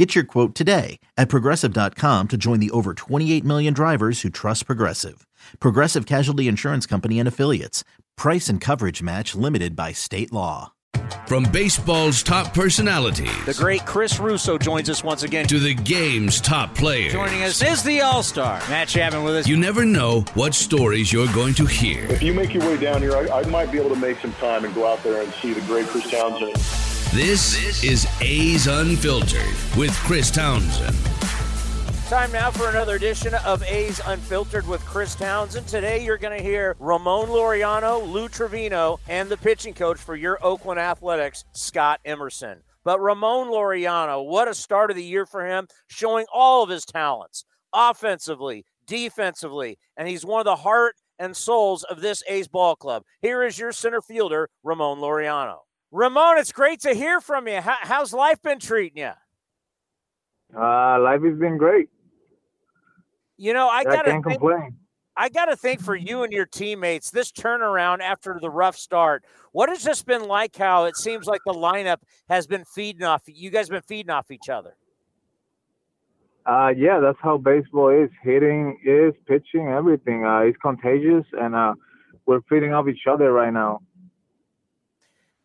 Get your quote today at progressive.com to join the over 28 million drivers who trust Progressive. Progressive Casualty Insurance Company and Affiliates. Price and coverage match limited by state law. From baseball's top personalities, The great Chris Russo joins us once again. to the game's top players. Joining us is the All Star, Matt Chapman with us. You never know what stories you're going to hear. If you make your way down here, I, I might be able to make some time and go out there and see the great Chris Townsend. This is A's Unfiltered with Chris Townsend. Time now for another edition of A's Unfiltered with Chris Townsend. Today you're going to hear Ramon Laureano, Lou Trivino, and the pitching coach for your Oakland Athletics, Scott Emerson. But Ramon Laureano, what a start of the year for him, showing all of his talents, offensively, defensively, and he's one of the heart and souls of this A's ball club. Here is your center fielder, Ramon Laureano. Ramon, it's great to hear from you. How, how's life been treating you? Uh, life has been great. You know, I I got to can't think, complain. I got to think for you and your teammates, this turnaround after the rough start. What has this been like? How it seems like the lineup has been feeding off. You guys been feeding off each other. Uh, yeah, that's how baseball is. Hitting is pitching, everything. Uh, it's contagious, and uh, we're feeding off each other right now.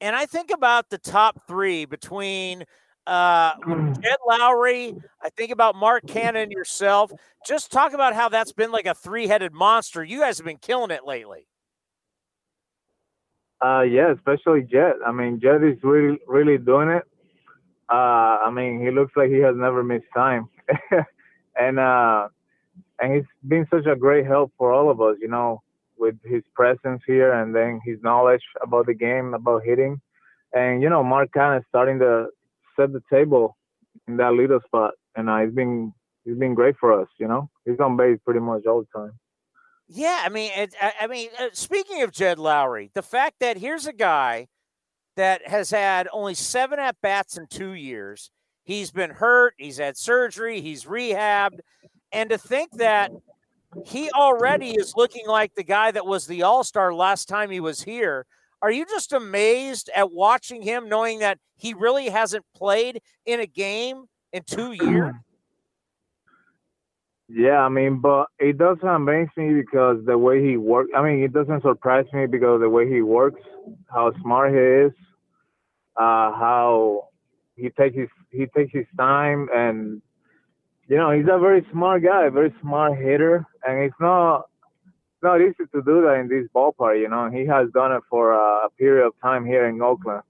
And I think about the top three between uh, Jed Lowrie. I think about Mark Canha yourself. Just talk about how that's been like a three-headed monster. You guys have been killing it lately. Uh, yeah, especially Jet. I mean, Jet is really, really doing it. Uh, I mean, he looks like he has never missed time, and uh, and he's been such a great help for all of us. You know, with his presence here and then his knowledge about the game, about hitting, and you know, Mark kind of starting to set the table in that little spot, and uh, he's been he's been great for us. You know, he's on base pretty much all the time. Yeah, I mean, it, I, I mean, uh, speaking of Jed Lowrie, the fact that here's a guy that has had only seven at bats in two years. He's been hurt. He's had surgery. He's rehabbed, and to think that he already is looking like the guy that was the All Star last time he was here. Are you just amazed at watching him, knowing that he really hasn't played in a game in two years? Yeah, I mean, but it doesn't amaze me because the way he works. I mean, it doesn't surprise me because the way he works, how smart he is, uh, how he takes his he takes his time, and you know, he's a very smart guy, very smart hitter, and it's not not easy to do that in this ballpark. You know, he has done it for a period of time here in Oakland.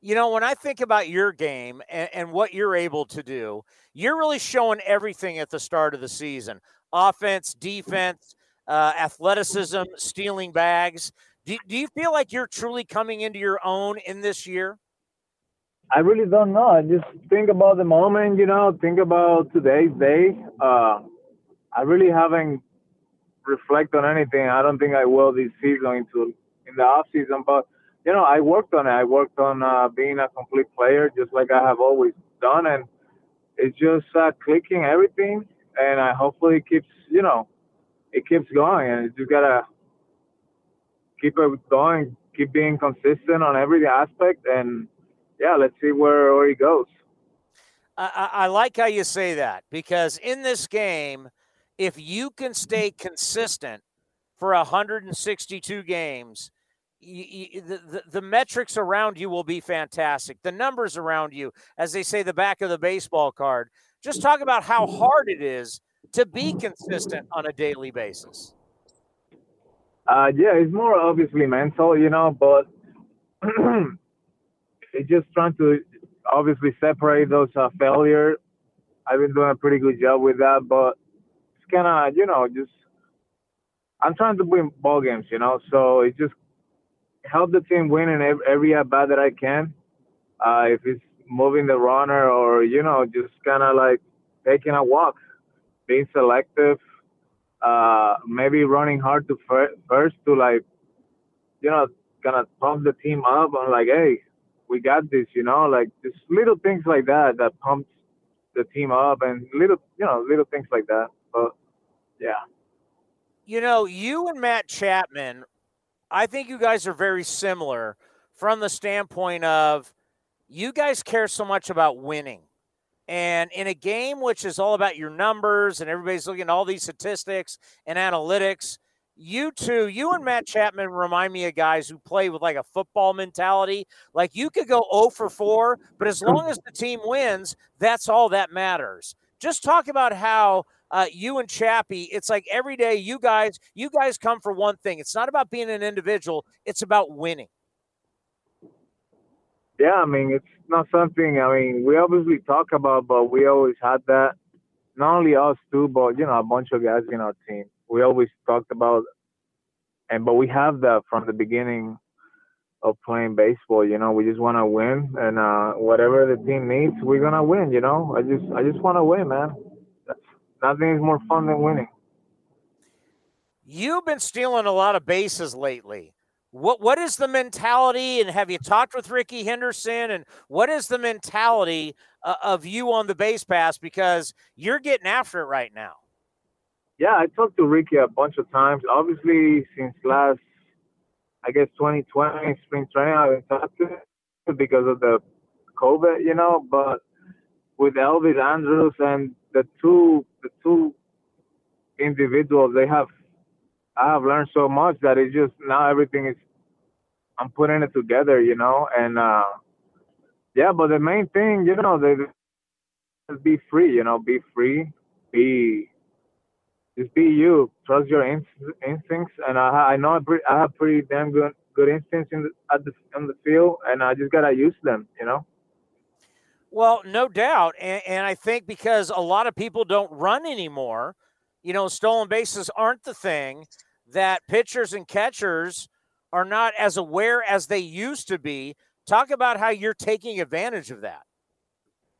you know, when I think about your game and, and, what you're able to do, you're really showing everything at the start of the season offense, defense, uh, athleticism, stealing bags. Do, do you feel like you're truly coming into your own in this year? I really don't know. I just think about the moment, you know, think about today's day. Uh, I really haven't reflect on anything. I don't think I will this season into in the off season, but you know, I worked on it. I worked on uh, being a complete player, just like I have always done, and it's just uh, clicking everything. And I hopefully it keeps, you know, it keeps going, and you gotta keep it going, keep being consistent on every aspect, and yeah, let's see where where he goes. I, I like how you say that because in this game, if you can stay consistent for 162 games, you, you, the, the, the metrics around you will be fantastic. The numbers around you, as they say, the back of the baseball card. Just talk about how hard it is to be consistent on a daily basis. Uh, yeah, it's more obviously mental, you know, but it's just trying to obviously separate those uh, failure. I've been doing a pretty good job with that, but it's kind of, you know, just I'm trying to win ball games, you know, so it's just help the team win in every, every at bat that I can. Uh, if it's moving the runner or you know just kind of like taking a walk, being selective, uh, maybe running hard to fir- first to like, you know, kind of pump the team up and like, hey, we got this, you know, like just little things like that that pumps the team up and little, you know, little things like that. But yeah. You know, you and Matt Chapman, I think you guys are very similar from the standpoint of you guys care so much about winning. And in a game which is all about your numbers and everybody's looking at all these statistics and analytics, you too, you and Matt Chapman remind me of guys who play with like a football mentality. Like you could go 0 for 4, but as long as the team wins, that's all that matters. Just talk about how uh, you and Chappie, it's like every day you guys, you guys come for one thing. It's not about being an individual, it's about winning. Yeah, I mean, it's not something, I mean, we obviously talk about, but we always had that. Not only us too, but, you know, a bunch of guys in our team. We always talked about, and but we have that from the beginning of playing baseball. You know, we just want to win, and uh, whatever the team needs, we're gonna win. You know, I just I just want to win, man. Nothing is more fun than winning. You've been stealing a lot of bases lately. What what is the mentality? And have you talked with Rickey Henderson? And what is the mentality uh, of you on the base pass? Because you're getting after it right now. Yeah, I talked to Rickey a bunch of times. Obviously, since last, I guess 2020 spring training, I've been talking to him because of the COVID, you know. But with Elvis Andrus and the two the two individuals, they have I have learned so much that it's just now everything is I'm putting it together, you know, and uh yeah, but the main thing, you know, they be free, you know, be free, be just be you, trust your instincts, and I I know I have pretty damn good good instincts in the, at the on the field, and I just gotta use them, you know. Well, no doubt, and, and I think because a lot of people don't run anymore, you know, stolen bases aren't the thing that pitchers and catchers are not as aware as they used to be. Talk about how you're taking advantage of that.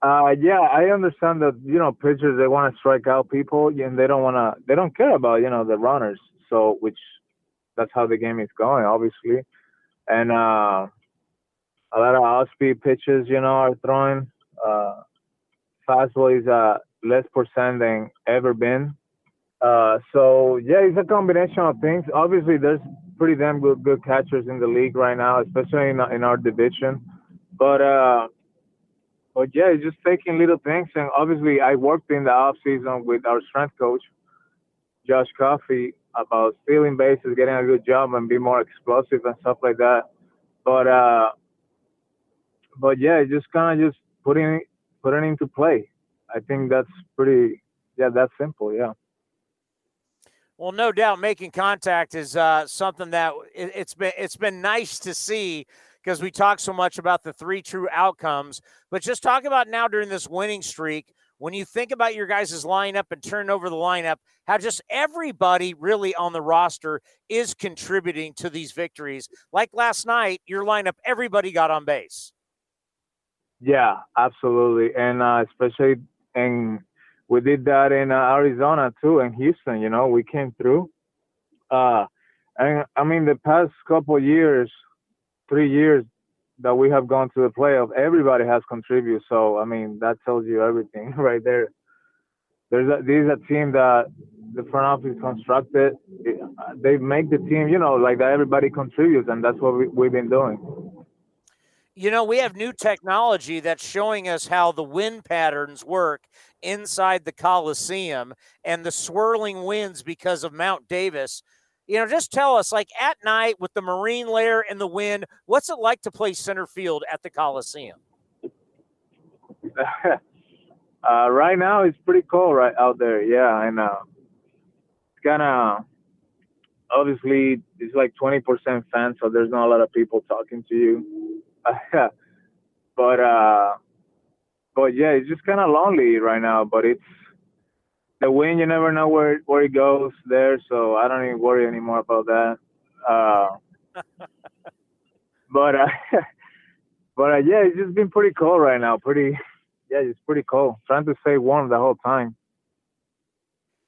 Uh, yeah, I understand that you know pitchers they want to strike out people and they don't want to they don't care about you know the runners. So which that's how the game is going, obviously. And uh, a lot of off-speed pitches, you know, are throwing. Uh, fastball is uh, less percent than ever been. Uh, so yeah, it's a combination of things. Obviously, there's pretty damn good good catchers in the league right now, especially in in our division. But uh, but yeah, it's just taking little things. And obviously, I worked in the off season with our strength coach, Josh Coffey, about stealing bases, getting a good job, and be more explosive and stuff like that. But uh, but yeah, just kind of just putting putting into play. I think that's pretty. Yeah, that's simple. Yeah. Well, no doubt, making contact is uh, something that it, has been it's been nice to see because we talk so much about the three true outcomes. But just talk about now during this winning streak, when you think about your guys' lineup and turn over the lineup, how just everybody really on the roster is contributing to these victories. Like last night, your lineup, everybody got on base. Yeah, absolutely, and uh, especially and we did that in uh, Arizona too, in Houston. You know, we came through. Uh, and I mean, the past couple years, three years that we have gone to the playoff, everybody has contributed. So I mean, that tells you everything right there. There's a, this is a team that the front office constructed. Uh, they make the team, you know, like that. Everybody contributes, and that's what we, we've been doing. You know, we have new technology that's showing us how the wind patterns work inside the Coliseum and the swirling winds because of Mount Davis. You know, just tell us, like at night with the marine layer and the wind, what's it like to play center field at the Coliseum? uh, right now, it's pretty cold right out there. Yeah, I know. It's kind of obviously it's like 20% fans, so there's not a lot of people talking to you. but uh, but yeah, it's just kind of lonely right now. But it's the wind; you never know where where it goes there, so I don't even worry anymore about that. Uh, but uh, but uh, yeah, it's just been pretty cold right now. Pretty yeah, it's pretty cold. Trying to stay warm the whole time.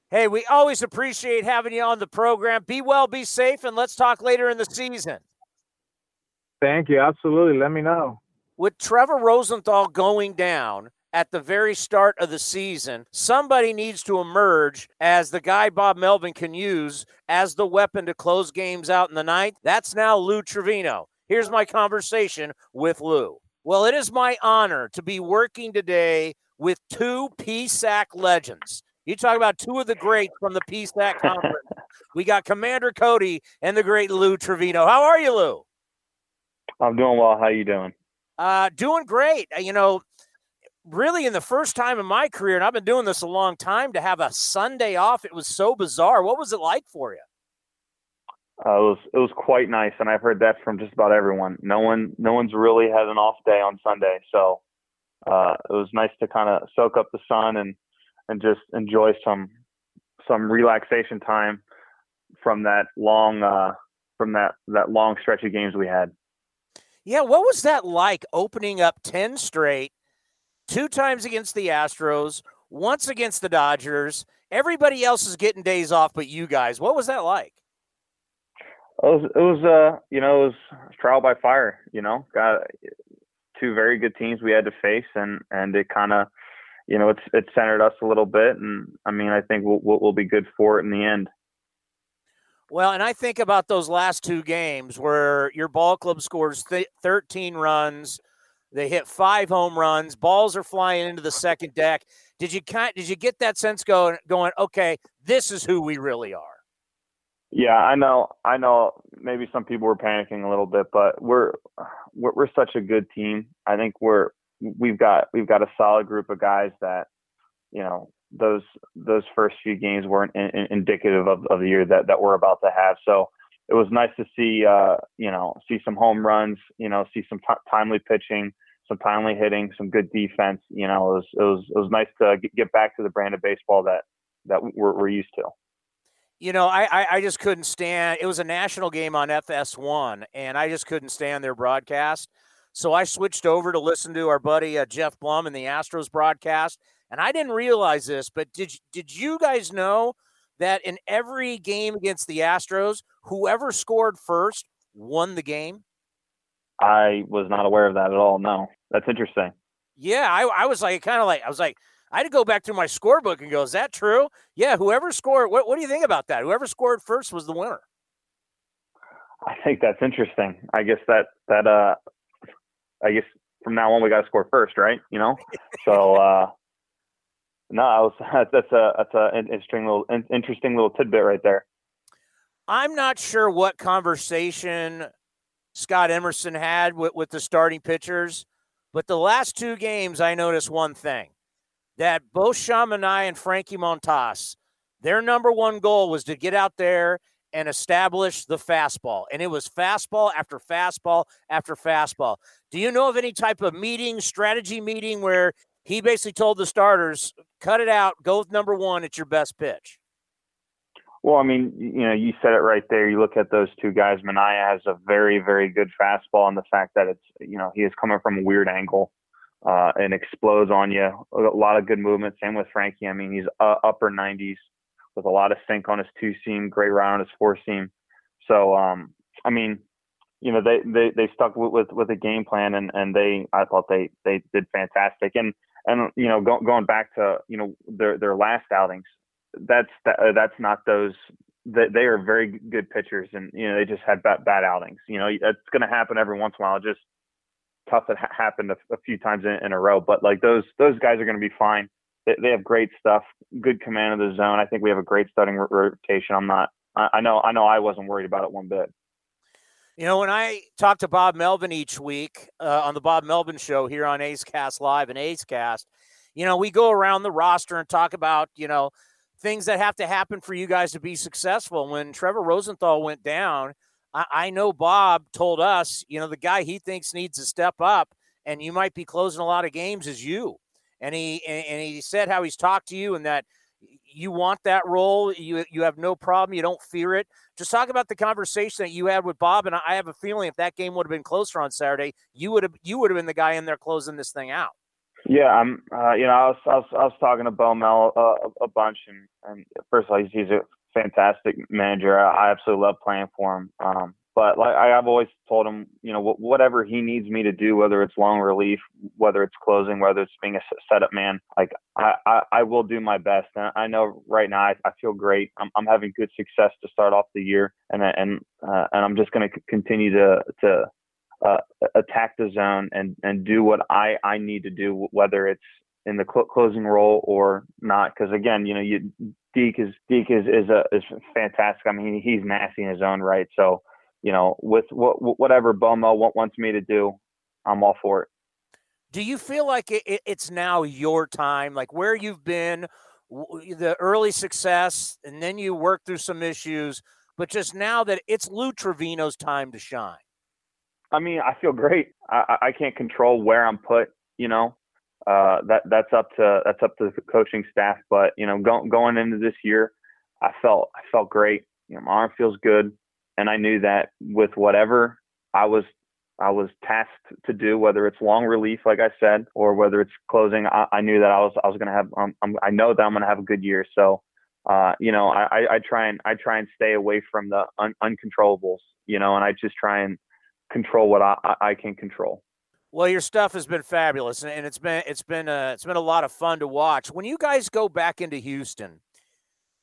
Hey, we always appreciate having you on the program. Be well, be safe, and let's talk later in the season. Thank you. Absolutely. Let me know. With Trevor Rosenthal going down at the very start of the season, somebody needs to emerge as the guy Bob Melvin can use as the weapon to close games out in the ninth. That's now Lou Trivino. Here's my conversation with Lou. Well, it is my honor to be working today with two PSAC legends. You talk about two of the greats from the PSAC conference. we got Commander Cody and the great Lou Trivino. How are you, Lou? I'm doing well. How are you doing? Uh, doing great. Uh, you know, really in the first time in my career, and I've been doing this a long time, to have a Sunday off, it was so bizarre. What was it like for you? Uh, it was it was quite nice, and I've heard that from just about everyone. No one no one's really had an off day on Sunday, so uh, it was nice to kind of soak up the sun and and just enjoy some some relaxation time from that long uh, from that that long stretch of games we had. Yeah, what was that like opening up 10 straight, two times against the Astros, once against the Dodgers? Everybody else is getting days off but you guys. What was that like? It was it was uh you know, it was trial by fire, you know. Got two very good teams we had to face and and it kind of you know, it's it centered us a little bit, and I mean, I think we'll, we'll, be good for it in the end. Well, and I think about those last two games where your ball club scores th- 13 runs, they hit five home runs, balls are flying into the second deck. Did you kind did you get that sense going going okay, this is who we really are? Yeah, I know. I know maybe some people were panicking a little bit, but we're we're, we're such a good team. I think we're we've got we've got a solid group of guys that you know those those first few games weren't in, in, indicative of, of the year that that we're about to have. So it was nice to see uh, you know see some home runs, you know, see some t- timely pitching, some timely hitting, some good defense. You know, it was it was it was nice to get back to the brand of baseball that that we're, we're used to. You know, I, I just couldn't stand. It was a national game on FS1, and I just couldn't stand their broadcast. So I switched over to listen to our buddy uh, Geoff Blum and the Astros broadcast. And I didn't realize this, but did did you guys know that in every game against the Astros, whoever scored first won the game? I was not aware of that at all. No, that's interesting. Yeah, I, I was like, kind of like, I was like, I had to go back to my scorebook and go, is that true? Yeah, whoever scored, what, what do you think about that? Whoever scored first was the winner. I think that's interesting. I guess that that uh I guess from now on we got to score first, right? You know, so uh, no, was, that's a that's a interesting little interesting little tidbit right there. I'm not sure what conversation Scott Emerson had with, with the starting pitchers, but the last two games I noticed one thing that both Sean Manaea and Frankie Montas, their number one goal was to get out there and establish the fastball. And it was fastball after fastball after fastball. Do you know of any type of meeting, strategy meeting where he basically told the starters, cut it out, go with number one, it's your best pitch? Well, I mean, you know, you said it right there. You look at those two guys. Manaea has a very, very good fastball, and the fact that it's, you know, he is coming from a weird angle uh, and explodes on you. A lot of good movement. Same with Frankie. I mean, he's uh, upper 90s with a lot of sink on his two seam, great round on his four seam. So, um, I mean, you know, they, they, they stuck with, with, with a game plan and, and they, I thought they, they did fantastic. And, and, you know, go, going back to, you know, their, their last outings, that's, that, uh, that's not those, they, they are very good pitchers and, you know, they just had bad, bad outings. You know, it's going to happen every once in a while. Just tough that ha- happened a, a, few times in, in a row, but like those, those guys are going to be fine they, they have great stuff, good command of the zone. I think we have a great starting rotation. I'm not. I, I know. I know. I wasn't worried about it one bit. You know, when I talk to Bob Melvin each week uh, on the Bob Melvin Show here on A's Cast Live and A's Cast, you know, we go around the roster and talk about, you know, things that have to happen for you guys to be successful. When Trevor Rosenthal went down, I, I know Bob told us, you know, the guy he thinks needs to step up and you might be closing a lot of games is you and he and he said how he's talked to you and that you want that role. You you have no problem. You don't fear it. Just talk about the conversation that you had with Bob. And I have a feeling if that game would have been closer on Saturday, you would have you would have been the guy in there closing this thing out. Yeah, I'm. Uh, you know, I was, I was I was talking to Bo Mel uh, a bunch, and and first of all, he's, he's a fantastic manager. I, I absolutely love playing for him. Um, but like I've always told him, you know, whatever he needs me to do, whether it's long relief, whether it's closing, whether it's being a setup man, like I, I, I will do my best. And I know right now I, I feel great. I'm, I'm having good success to start off the year, and and uh, and I'm just going to continue to to uh, attack the zone and and do what I I need to do, whether it's in the cl- closing role or not. Because again, you know, you Deke is Deke is is a is fantastic. I mean, he's nasty in his own right. So you know, with what, whatever Bomo wants me to do, I'm all for it. Do you feel like it, it's now your time? Like where you've been, the early success, and then you work through some issues, but just now that it's Lou Trivino's time to shine. I mean, I feel great. I, I can't control where I'm put. You know, uh, that that's up to that's up to the coaching staff. But you know, go, going into this year, I felt I felt great. You know, my arm feels good and I knew that with whatever I was I was tasked to do, whether it's long relief, like I said, or whether it's closing, I, I knew that I was I was to have um, i know that I'm to have a good year. So, uh, you know, I, I try and I try and stay away from the un- uncontrollables, you know, and I just try and control what I, I can control. Well, your stuff has been fabulous, and it's been it's been a, it's been a lot of fun to watch. When you guys go back into Houston,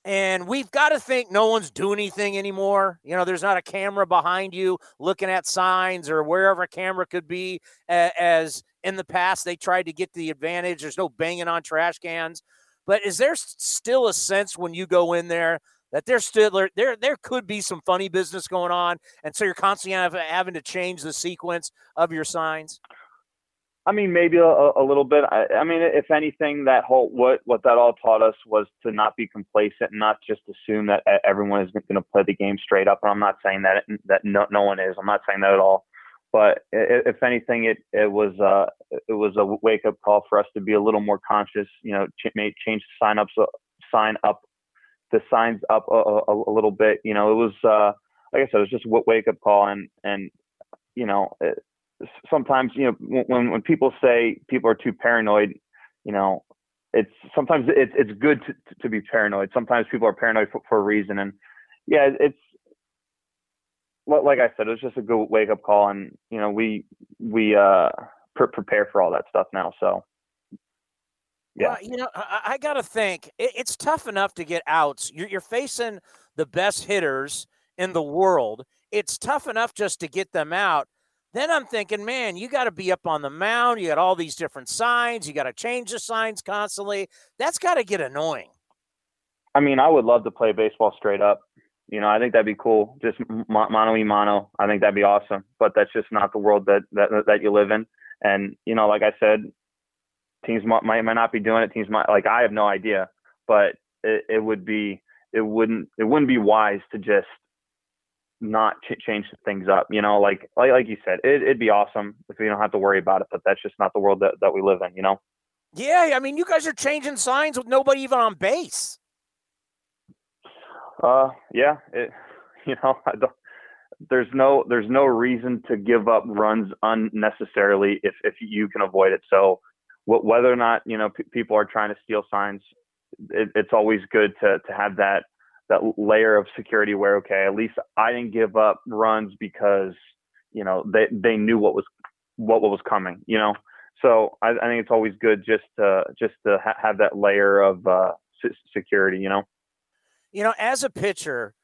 and we've got to think no one's doing anything anymore. You know, there's not a camera behind you looking at signs or wherever a camera could be. As in the past, they tried to get the advantage. There's no banging on trash cans. But is there still a sense when you go in there that there's still there there could be some funny business going on, and so you're constantly having to change the sequence of your signs? I mean, maybe a, a little bit. I, I, mean, if anything, that whole what what that all taught us was to not be complacent, and not just assume that everyone is going to play the game straight up. And I'm not saying that that no, no one is. I'm not saying that at all. But if anything, it it was uh it was a wake up call for us to be a little more conscious. You know, ch- change the sign ups, uh, sign up the signs up a, a, a, little bit. You know, it was uh like I said, it was just a wake up call, and and you know. It, sometimes you know when when people say people are too paranoid, you know, it's sometimes it's it's good to to be paranoid. Sometimes people are paranoid for, for a reason, and yeah, it's like I said, it was just a good wake up call, and you know we we uh pre- prepare for all that stuff now. So yeah, well, you know, I, I got to think it, it's tough enough to get outs. You're, you're facing the best hitters in the world. It's tough enough just to get them out. Then I'm thinking, man, you got to be up on the mound. You got all these different signs. You got to change the signs constantly. That's got to get annoying. I mean, I would love to play baseball straight up. You know, I think that'd be cool. Just mono y mano. I think that'd be awesome. But that's just not the world that that that you live in. And you know, like I said, teams might might not be doing it. Teams might like I have no idea, but it, it would be it wouldn't it wouldn't be wise to just not ch- change things up. You know, like like, like you said, it, would be awesome if we don't have to worry about it, but that's just not the world that, that we live in. You know. Yeah, I mean, you guys are changing signs with nobody even on base. Uh, yeah, it, you know, I don't, there's no there's no reason to give up runs unnecessarily if if you can avoid it. So, whether or not you know p- people are trying to steal signs, it, it's always good to to have that that layer of security where okay, at least I didn't give up runs because you know they they knew what was what was coming. You know, so I, I think it's always good just to just to ha- have that layer of uh, security. You know. You know, as a pitcher,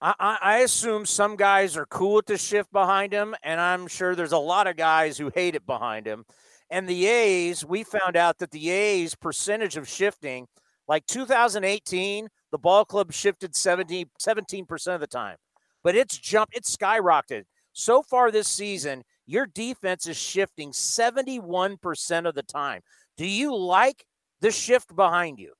I, I, assume some guys are cool with the shift behind him, and I'm sure there's a lot of guys who hate it behind him. And the A's, we found out that the A's percentage of shifting, like 2018, the ball club shifted 17, 17% of the time, but it's jumped, it's skyrocketed. So far this season, your defense is shifting 71% of the time. Do you like the shift behind you?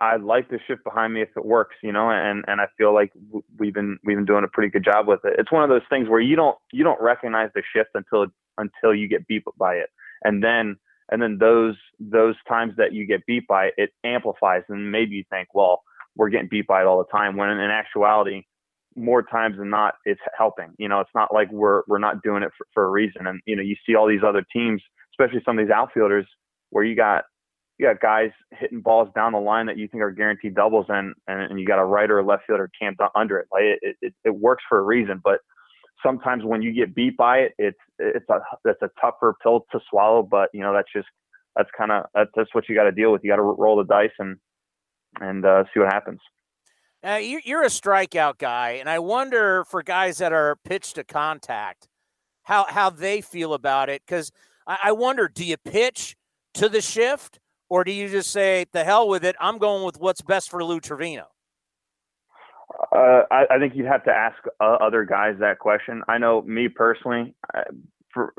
I like the shift behind me if it works, you know, and and I feel like we've been we've been doing a pretty good job with it. It's one of those things where you don't you don't recognize the shift until until you get beat by it, and then and then those those times that you get beat by it, amplifies. And maybe you think well we're getting beat by it all the time when in actuality more times than not it's helping. You know it's not like we're we're not doing it for, for a reason. And you know you see all these other teams especially some of these outfielders where you got you got guys hitting balls down the line that you think are guaranteed doubles, and and, and you got a right or a left fielder camped under it. Like it, it, it works for a reason, but sometimes when you get beat by it, it's it's a that's a tougher pill to swallow. But you know that's just that's kind of that's, that's what you got to deal with. You got to roll the dice and and uh, see what happens. Uh, you, you're a strikeout guy, and I wonder for guys that are pitch to contact, how how they feel about it. Because I, I wonder, do you pitch to the shift, or do you just say the hell with it? I'm going with what's best for Lou Trivino. Uh, I, I, think you'd have to ask uh, other guys that question. I know me personally, I, for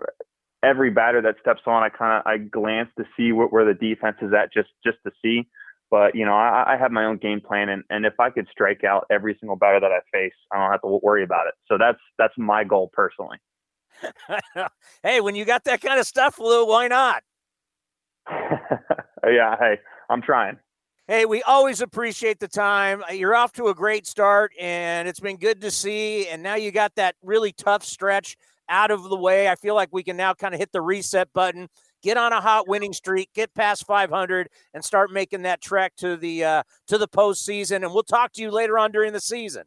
every batter that steps on, I kind of I glance to see where, where the defense is at, just just to see. But you know, I, I have my own game plan, and, and if I could strike out every single batter that I face, I don't have to worry about it. So that's that's my goal personally. hey, when you got that kind of stuff, Lou, why not? yeah, hey, I'm trying. Hey, we always appreciate the time. You're off to a great start, and it's been good to see. And now you got that really tough stretch out of the way. I feel like we can now kind of hit the reset button get on a hot winning streak, get past 500, and start making that trek to the uh, to the postseason. And we'll talk to you later on during the season.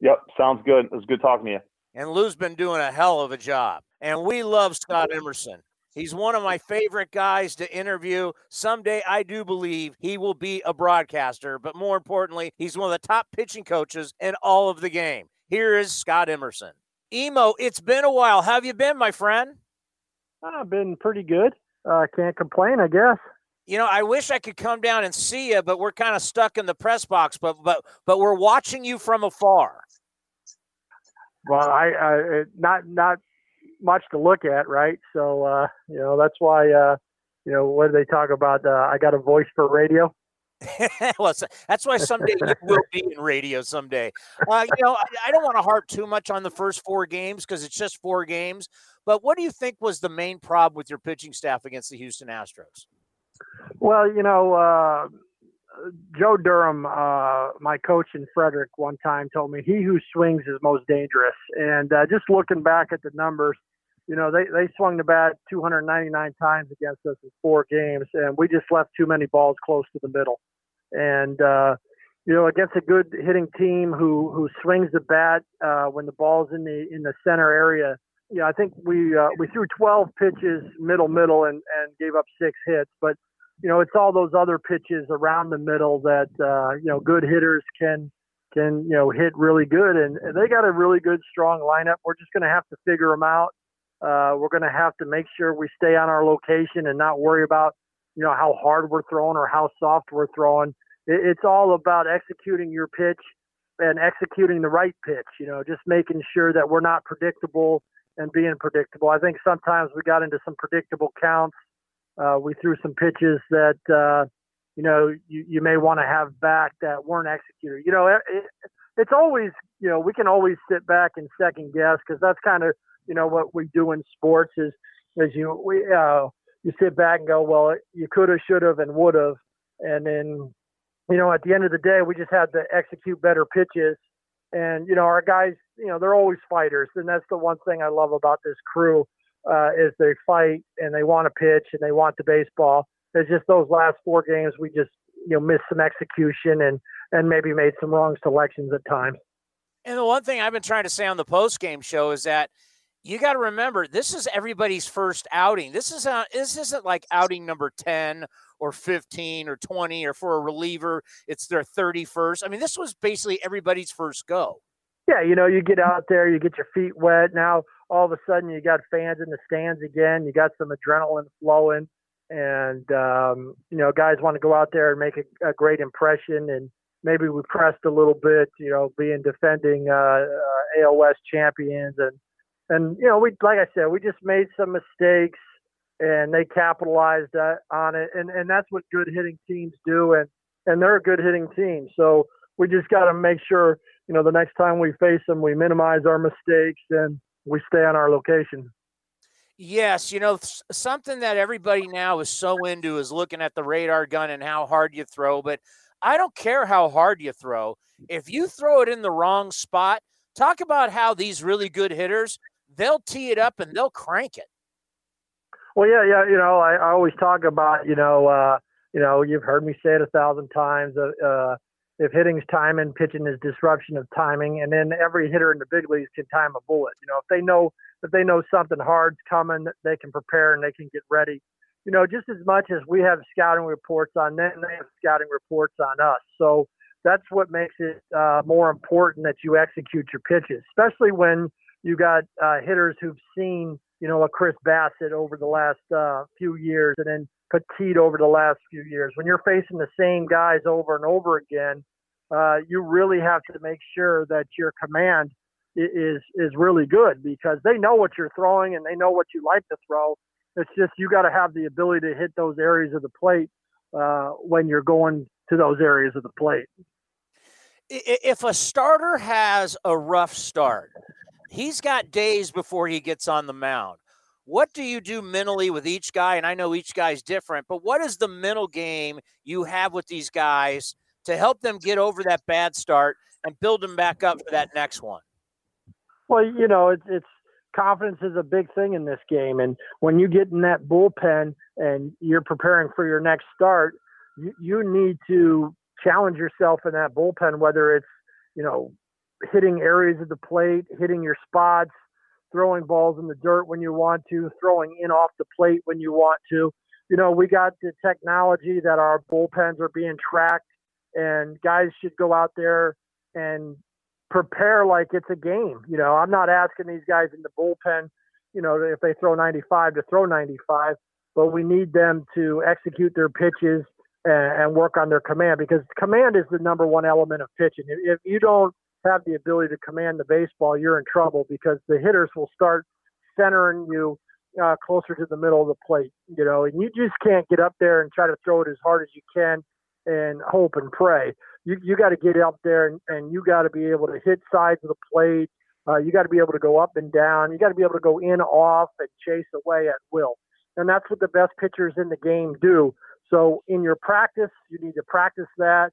Yep, sounds good. It was good talking to you. And Lou's been doing a hell of a job, and we love Scott Emerson. He's one of my favorite guys to interview. Someday, I do believe he will be a broadcaster, but more importantly, he's one of the top pitching coaches in all of the game. Here is Scott Emerson. Emo, it's been a while. How have you been, my friend? I've been pretty good. I uh, can't complain, I guess. You know, I wish I could come down and see you, but we're kind of stuck in the press box. But but but we're watching you from afar. Well, I, I not not much to look at, right? So uh, you know that's why uh, you know what do they talk about? Uh, I got a voice for radio. well, that's why someday you will be in radio someday. Uh, you know, I, I don't want to harp too much on the first four games because it's just four games. But what do you think was the main problem with your pitching staff against the Houston Astros? Well, you know, uh, Joe Durham, uh, my coach in Frederick, one time told me, "He who swings is most dangerous." And uh, just looking back at the numbers, you know, they they swung the bat 299 times against us in four games, and we just left too many balls close to the middle. And uh, you know, against a good hitting team who who swings the bat uh, when the ball's in the in the center area, yeah, I think we uh, we threw 12 pitches middle middle and and gave up six hits, but you know it's all those other pitches around the middle that uh, you know good hitters can can you know hit really good, and they got a really good strong lineup. We're just going to have to figure them out. Uh, we're going to have to make sure we stay on our location and not worry about you know how hard we're throwing or how soft we're throwing. It, it's all about executing your pitch and executing the right pitch. You know, just making sure that we're not predictable and being predictable. I think sometimes we got into some predictable counts. Uh, we threw some pitches that uh, you know you, you may want to have back that weren't executed. You know, it, it, it's always you know we can always sit back and second guess because that's kind of you know what we do in sports is is you we uh, you sit back and go well you could have should have and would have and then you know at the end of the day we just had to execute better pitches. And you know our guys you know they're always fighters and that's the one thing i love about this crew uh, is they fight and they want to pitch and they want the baseball. It's just those last four games we just you know missed some execution and and maybe made some wrong selections at times. And the one thing i've been trying to say on the post game show is that you got to remember this is everybody's first outing. This is a, this isn't like outing number 10 or 15 or 20 or for a reliever it's their 31st i mean this was basically everybody's first go. Yeah you know you get out there you get your feet wet. Now all of a sudden you got fans in the stands again. You got some adrenaline flowing. And um, you know guys want to go out there and make a, a, great impression. And maybe we pressed a little bit you know being defending uh, uh, ALS champions and and you know we like I said we just made some mistakes and they capitalized uh, on it. And and that's what good hitting teams do. And and they're a good hitting team. So we just got to make sure you know the next time we face them, we minimize our mistakes and we stay on our location. Yes, you know something that everybody now is so into is looking at the radar gun and how hard you throw. But I don't care how hard you throw. If you throw it in the wrong spot, talk about how these really good hitters they'll tee it up and they'll crank it. Well, yeah, yeah. You know, I, I always talk about, you know, uh, you know, you've heard me say it a thousand times. Uh, uh, if hitting's timing, pitching is disruption of timing, and then every hitter in the big leagues can time a bullet. You know, if they know if they know something hard's coming, they can prepare and they can get ready. You know, just as much as we have scouting reports on them, they have scouting reports on us. So that's what makes it uh, more important that you execute your pitches, especially when you got uh, hitters who've seen, you know, a Chris Bassitt over the last uh, few years, and then Petit over the last few years. When you're facing the same guys over and over again, uh, you really have to make sure that your command is is really good because they know what you're throwing and they know what you like to throw. It's just you got to have the ability to hit those areas of the plate uh, when you're going to those areas of the plate. If a starter has a rough start, he's got days before he gets on the mound. What do you do mentally with each guy? And I know each guy's different, but what is the mental game you have with these guys to help them get over that bad start and build them back up for that next one? Well, you know, it's, it's confidence is a big thing in this game. And when you get in that bullpen and you're preparing for your next start, you, you need to challenge yourself in that bullpen, whether it's, you know, hitting areas of the plate, hitting your spots, throwing balls in the dirt when you want to, throwing in off the plate when you want to. You know, we got the technology that our bullpens are being tracked, and guys should go out there and prepare like it's a game. You know, I'm not asking these guys in the bullpen, you know, if they throw 95 to throw 95, but we need them to execute their pitches and, and work on their command because command is the number one element of pitching. If, if you don't have the ability to command the baseball, you're in trouble because the hitters will start centering you uh, closer to the middle of the plate, you know, and you just can't get up there and try to throw it as hard as you can and hope and pray. You you got to get up there and, and you got to be able to hit sides of the plate. Uh, you got to be able to go up and down. You got to be able to go in, off, and chase away at will. And that's what the best pitchers in the game do. So in your practice, you need to practice that.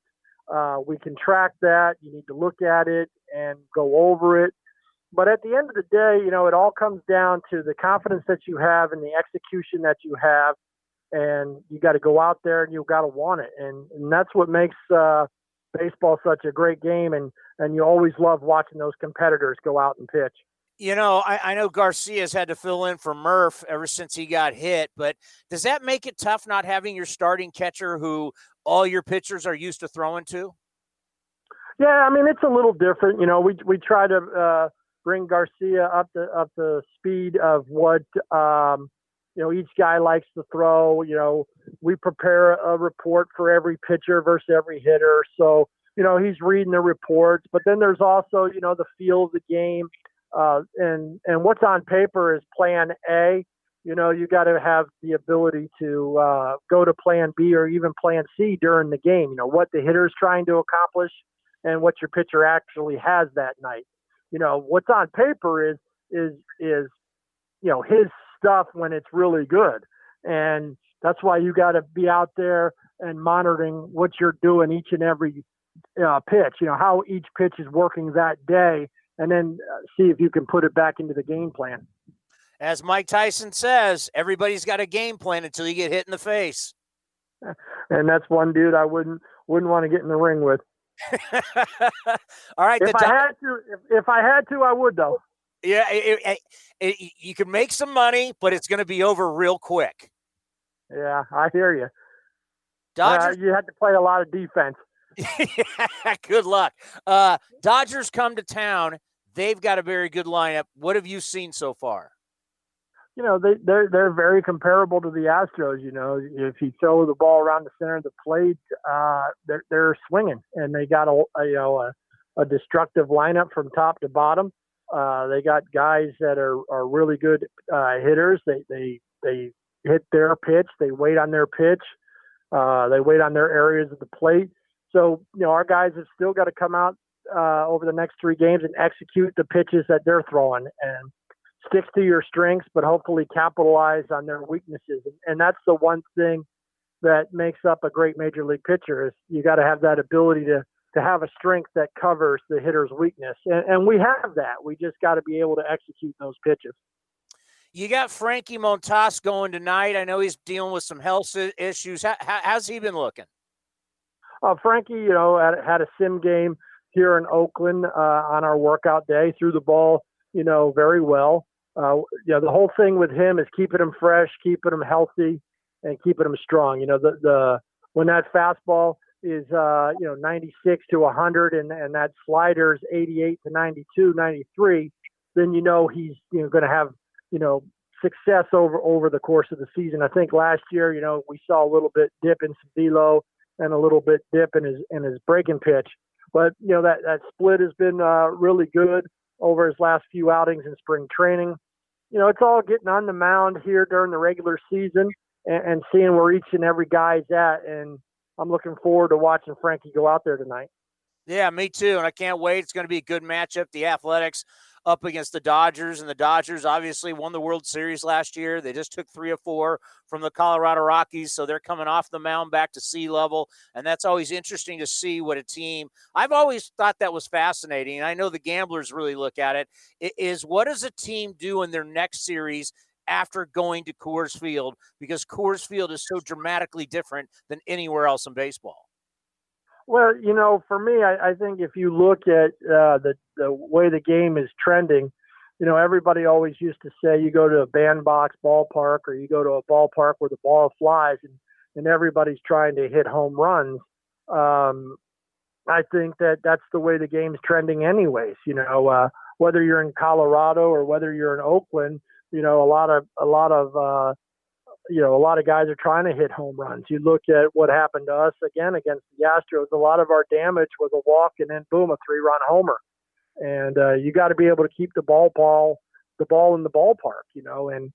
Uh, we can track that. You need to look at it and go over it. But at the end of the day, you know, it all comes down to the confidence that you have and the execution that you have. And you got to go out there and you've got to want it. And, and that's what makes uh, baseball such a great game. And, and you always love watching those competitors go out and pitch. You know, I, I know Garcia's had to fill in for Murph ever since he got hit, but does that make it tough not having your starting catcher who all your pitchers are used to throwing to? Yeah, I mean it's a little different. You know, we we try to uh, bring Garcia up to up the speed of what um, you know each guy likes to throw. You know, we prepare a report for every pitcher versus every hitter. So you know he's reading the reports, but then there's also you know the feel of the game uh, and and what's on paper is Plan A. You know, you got to have the ability to uh, go to Plan B or even Plan C during the game. You know what the hitter's trying to accomplish and what your pitcher actually has that night. You know, what's on paper is is is you know his stuff when it's really good, and that's why you got to be out there and monitoring what you're doing each and every uh, pitch. You know how each pitch is working that day and then uh, see if you can put it back into the game plan. As Mike Tyson says, everybody's got a game plan until you get hit in the face. And that's one dude I wouldn't wouldn't want to get in the ring with. All right. If I had to, if, if, I had to, I would though. Yeah, it, it, it, you can make some money, but it's going to be over real quick. Yeah, I hear you. Dodgers, uh, you had to play a lot of defense. good luck. Uh, Dodgers come to town they've got a very good lineup. What have you seen so far? You know, they, they're they're very comparable to the Astros. You know, if you throw the ball around the center of the plate, uh, they're they're swinging, and they got a, a you know a, a destructive lineup from top to bottom. Uh, they got guys that are, are really good uh, hitters. They they they hit their pitch. They wait on their pitch. Uh, they wait on their areas of the plate. So you know our guys have still got to come out uh, over the next three games and execute the pitches that they're throwing and stick to your strengths, but hopefully capitalize on their weaknesses. And that's the one thing that makes up a great major league pitcher is you got to have that ability to to have a strength that covers the hitter's weakness. And, and we have that. We just got to be able to execute those pitches. You got Frankie Montas going tonight. I know he's dealing with some health issues. How, how's he been looking? Uh, Frankie, you know, had, had a sim game here in Oakland uh, on our workout day. Threw the ball, you know, very well. Uh, you know, the whole thing with him is keeping him fresh, keeping him healthy, and keeping him strong. You know, the the when that fastball is uh, you know 96 to 100 and and that slider is 88 to 92, 93, then you know he's you know going to have you know success over over the course of the season. I think last year, you know, we saw a little bit dip in some velo and a little bit dip in his in his breaking pitch. But you know that that split has been uh, really good over his last few outings in spring training. You know, it's all getting on the mound here during the regular season and, and seeing where each and every guy's at. And I'm looking forward to watching Frankie go out there tonight. Yeah, me too. And I can't wait. It's going to be a good matchup. The Athletics up against the Dodgers, and the Dodgers obviously won the World Series last year. They just took three or four from the Colorado Rockies, so they're coming off the mound back to sea level, and that's always interesting to see what a team. I've always thought that was fascinating, and I know the gamblers really look at it. Is what does a team do in their next series after going to Coors Field because Coors Field is so dramatically different than anywhere else in baseball. Well, you know, for me, I, I think if you look at uh, the the way the game is trending, you know, everybody always used to say you go to a bandbox ballpark or you go to a ballpark where the ball flies and and everybody's trying to hit home runs. Um, I think that that's the way the game's trending, anyways. You know, uh, whether you're in Colorado or whether you're in Oakland, you know, a lot of a lot of uh, you know, a lot of guys are trying to hit home runs. You look at what happened to us again against the Astros. A lot of our damage was a walk and then boom, a three-run homer. And uh, you got to be able to keep the ball ball the ball in the ballpark, you know. And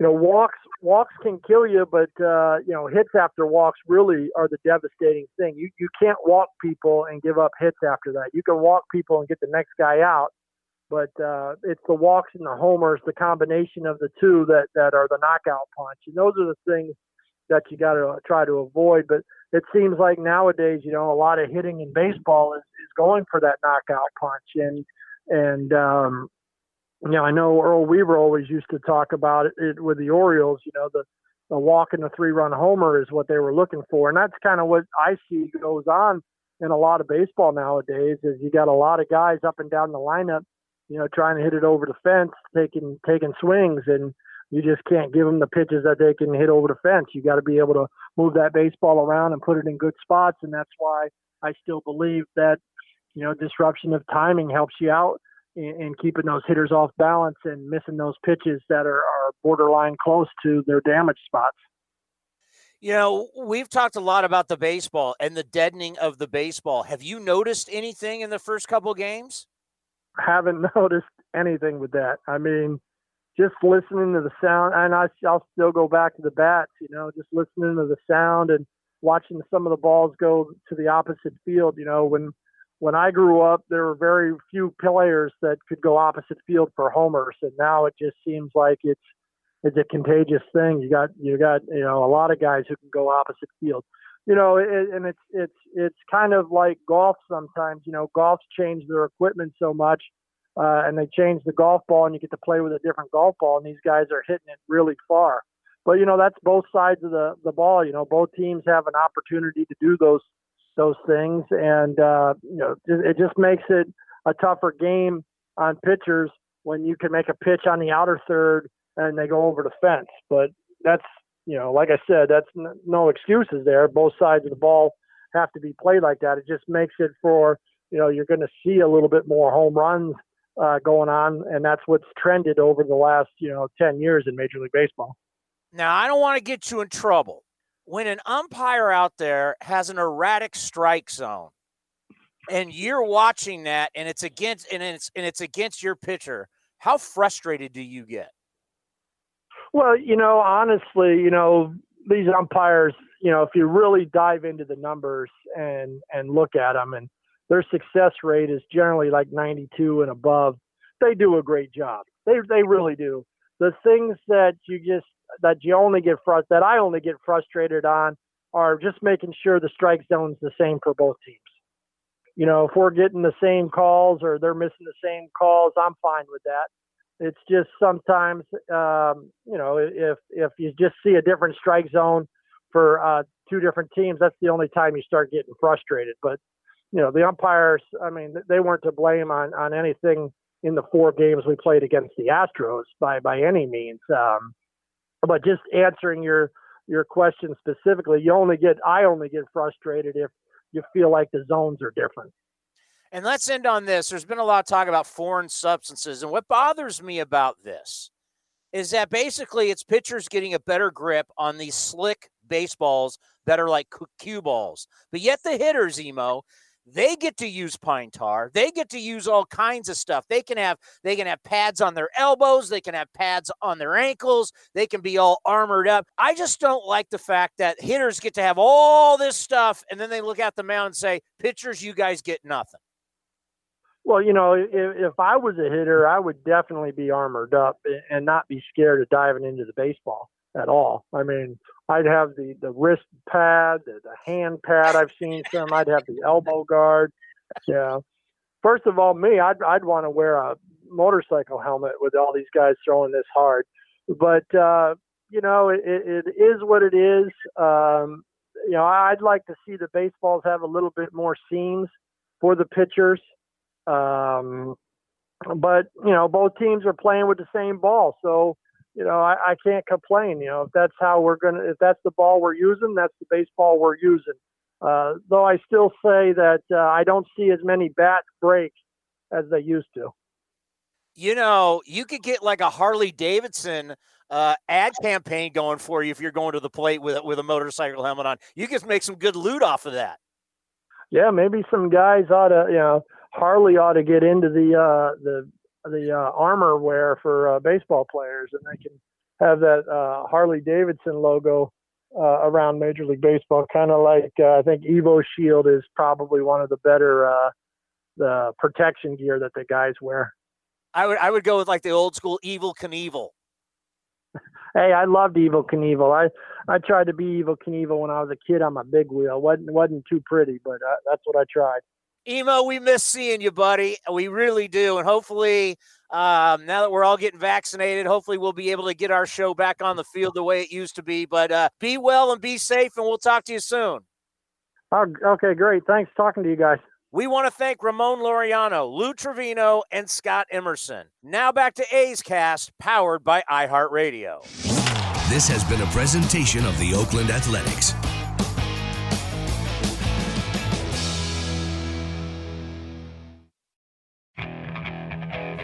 you know, walks walks can kill you, but uh, you know, hits after walks really are the devastating thing. You you can't walk people and give up hits after that. You can walk people and get the next guy out, but uh, it's the walks and the homers, the combination of the two that that are the knockout punch, and those are the things that you got to try to avoid. But it seems like nowadays, you know, a lot of hitting in baseball is, is going for that knockout punch, and and um, you know, I know Earl Weaver always used to talk about it, it with the Orioles. You know, the the walk and the three run homer is what they were looking for, and that's kind of what I see goes on in a lot of baseball nowadays. Is you got a lot of guys up and down the lineup you know, trying to hit it over the fence, taking taking swings, and you just can't give them the pitches that they can hit over the fence. You got to be able to move that baseball around and put it in good spots, and that's why I still believe that you know disruption of timing helps you out in, in keeping those hitters off balance and missing those pitches that are, are borderline close to their damage spots. You know, we've talked a lot about the baseball and the deadening of the baseball. Have you noticed anything in the first couple games? Haven't noticed anything with that. I mean, just listening to the sound, and I, I'll still go back to the bats. You know, just listening to the sound and watching some of the balls go to the opposite field. You know, when when I grew up, there were very few players that could go opposite field for homers, and now it just seems like it's it's a contagious thing. You got you got you know a lot of guys who can go opposite field you know, it, and it's it's it's kind of like golf sometimes. You know, golf's changed their equipment so much, uh, and they change the golf ball, and you get to play with a different golf ball, and these guys are hitting it really far. But you know, that's both sides of the the ball. You know, both teams have an opportunity to do those those things, and uh, you know, it just makes it a tougher game on pitchers when you can make a pitch on the outer third and they go over the fence. But that's you know, like I said, that's n- no excuses there. Both sides of the ball have to be played like that. It just makes it for, you know, you're going to see a little bit more home runs uh, going on, and that's what's trended over the last, you know, 10 years in Major League Baseball. Now, I don't want to get you in trouble. When an umpire out there has an erratic strike zone, and you're watching that, and it's against and it's and it's against your pitcher, how frustrated do you get? Well, you know, honestly, you know, these umpires, you know, if you really dive into the numbers and and look at them, and their success rate is generally like 92 and above, they do a great job. They they really do. The things that you just that you only get frust that I only get frustrated on are just making sure the strike zone's the same for both teams. You know, if we're getting the same calls or they're missing the same calls, I'm fine with that It's just sometimes, um, you know, if if you just see a different strike zone for uh, two different teams, that's the only time you start getting frustrated. But you know, the umpires, I mean, they weren't to blame on on anything in the four games we played against the Astros by by any means. Um, but just answering your your question specifically, you only get I only get frustrated if you feel like the zones are different. And let's end on this. There's been a lot of talk about foreign substances, and what bothers me about this is that basically it's pitchers getting a better grip on these slick baseballs that are like cue balls. But yet the hitters, emo, they get to use pine tar. They get to use all kinds of stuff. They can have they can have pads on their elbows, they can have pads on their ankles, they can be all armored up. I just don't like the fact that hitters get to have all this stuff and then they look at the mound and say, "Pitchers, you guys get nothing." Well, you know, if, if I was a hitter, I would definitely be armored up and not be scared of diving into the baseball at all. I mean, I'd have the the wrist pad, the, the hand pad. I've seen some. I'd have the elbow guard. Yeah. First of all, me, I'd I'd want to wear a motorcycle helmet with all these guys throwing this hard. But uh, you know, it, it is what it is. Um, you know, I'd like to see the baseballs have a little bit more seams for the pitchers. Um, but you know, both teams are playing with the same ball, so you know, I, I can't complain. You know, if that's how we're gonna, if that's the ball we're using, that's the baseball we're using. Uh, though I still say that uh, I don't see as many bats break as they used to. You know, you could get like a Harley Davidson uh, ad campaign going for you if you're going to the plate with with a motorcycle helmet on. You could make some good loot off of that. Yeah, maybe some guys ought to, you know, Harley ought to get into the uh, the the uh, armor wear for uh, baseball players, and they can have that uh, Harley Davidson logo uh, around Major League Baseball, kind of like uh, I think Evo Shield is probably one of the better uh, the protection gear that the guys wear. I would I would go with like the old school Evel Knievel. hey, I loved Evel Knievel. I I tried to be Evel Knievel when I was a kid on my big wheel. wasn't wasn't too pretty, but uh, that's what I tried. Emo, we miss seeing you, buddy. We really do. And hopefully, um, now that we're all getting vaccinated, hopefully we'll be able to get our show back on the field the way it used to be. But uh, be well and be safe, and we'll talk to you soon. Oh, okay, great. Thanks talking to you guys. We want to thank Ramon Laureano, Lou Trivino, and Scott Emerson. Now back to A's Cast, powered by iHeartRadio. This has been a presentation of the Oakland Athletics.